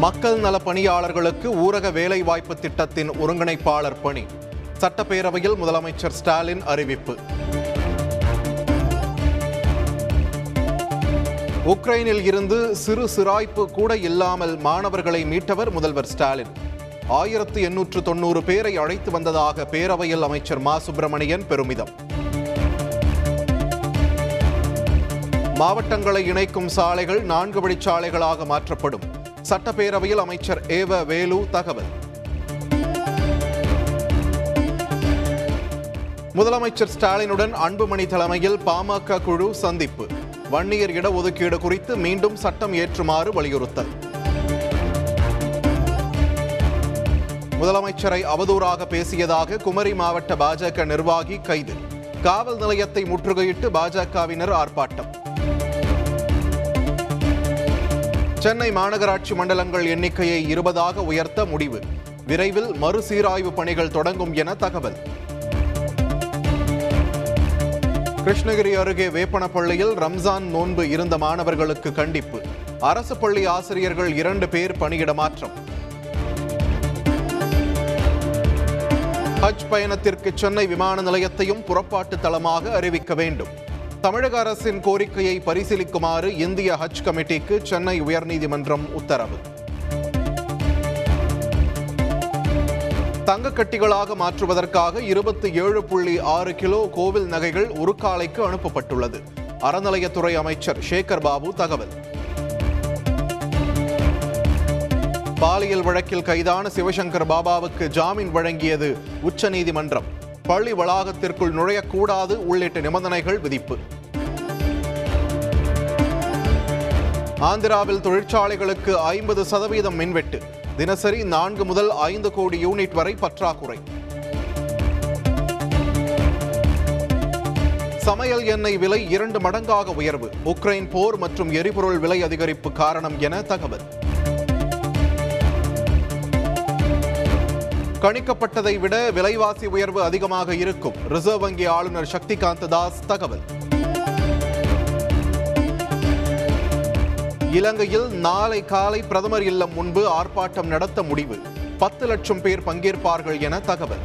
மக்கள் நல பணியாளர்களுக்கு ஊரக வேலைவாய்ப்பு திட்டத்தின் ஒருங்கிணைப்பாளர் பணி. சட்டப்பேரவையில் முதலமைச்சர் ஸ்டாலின் அறிவிப்பு. உக்ரைனில் இருந்து சிறு சிராய்ப்பு கூட இல்லாமல் மாணவர்களை மீட்டவர் முதல்வர் ஸ்டாலின். ஆயிரத்து எண்ணூற்று தொண்ணூறு பேரை அழைத்து வந்ததாக பேரவையில் அமைச்சர் மா. சுப்பிரமணியன் பெருமிதம். மாவட்டங்களை இணைக்கும் சாலைகள் நான்கு வழிச்சாலைகளாக மாற்றப்படும். சட்டப்பேரவையில் அமைச்சர் ஏவ வேலு தகவல். முதலமைச்சர் ஸ்டாலினுடன் அன்புமணி தலைமையில் பாமக குழு சந்திப்பு. வன்னியர் இடஒதுக்கீடு குறித்து மீண்டும் சட்டம் ஏற்றுமாறு வலியுறுத்தல். முதலமைச்சரை அவதூறாக பேசியதாக குமரி மாவட்ட பாஜக நிர்வாகி கைது. காவல் நிலையத்தை முற்றுகையிட்டு பாஜகவினர் ஆர்ப்பாட்டம். சென்னை மாநகராட்சி மண்டலங்கள் எண்ணிக்கையை இருபதாக உயர்த்த முடிவு. விரைவில் மறுசீராய்வு பணிகள் தொடங்கும் என தகவல். கிருஷ்ணகிரி அருகே வேப்பனப்பள்ளியில் ரம்ஜான் நோன்பு இருந்த மாணவர்களுக்கு கண்டிப்பு. அரசு பள்ளி ஆசிரியர்கள் இரண்டு பேர் பணியிட மாற்றம். ஹஜ் பயணத்திற்கு சென்னை விமான நிலையத்தையும் புறப்பாட்டு தளமாக அறிவிக்க வேண்டும். தமிழக அரசின் கோரிக்கையை பரிசீலிக்குமாறு இந்திய ஹஜ் கமிட்டிக்கு சென்னை உயர்நீதிமன்றம் உத்தரவு. தங்கக்கட்டிகளாக மாற்றுவதற்காக இருபத்தி ஏழு புள்ளி ஆறு கிலோ கோவில் நகைகள் உருக்காலைக்கு அனுப்பப்பட்டுள்ளது. அறநிலையத்துறை அமைச்சர் சேகர் பாபு தகவல். பாலியல் வழக்கில் கைதான சிவசங்கர் பாபாவுக்கு ஜாமீன் வழங்கியது உச்சநீதிமன்றம். பள்ளி வளாகத்திற்குள் நுழையக்கூடாது உள்ளிட்ட நிபந்தனைகள் விதிப்பு. ஆந்திராவில் தொழிற்சாலைகளுக்கு ஐம்பது சதவீதம் மின்வெட்டு. தினசரி நான்கு முதல் ஐந்து கோடி யூனிட் வரை பற்றாக்குறை. சமையல் எண்ணெய் விலை இரண்டு மடங்காக உயர்வு. உக்ரைன் போர் மற்றும் எரிபொருள் விலை அதிகரிப்பு காரணம் என தகவல். கணிக்கப்பட்டதை விட விலைவாசி உயர்வு அதிகமாக இருக்கும். ரிசர்வ் வங்கி ஆளுநர் சக்திகாந்த தாஸ் தகவல். இலங்கையில் நாளை காலை பிரதமர் இல்லம் முன்பு ஆர்ப்பாட்டம் நடத்த முடிவு. பத்து லட்சம் பேர் பங்கேற்பார்கள் என தகவல்.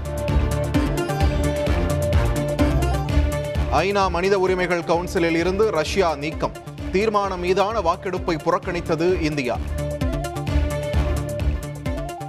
ஐநா மனித உரிமைகள் கவுன்சிலில் இருந்து ரஷ்யா நீக்கம். தீர்மானம் மீதான வாக்கெடுப்பை புறக்கணித்தது இந்தியா.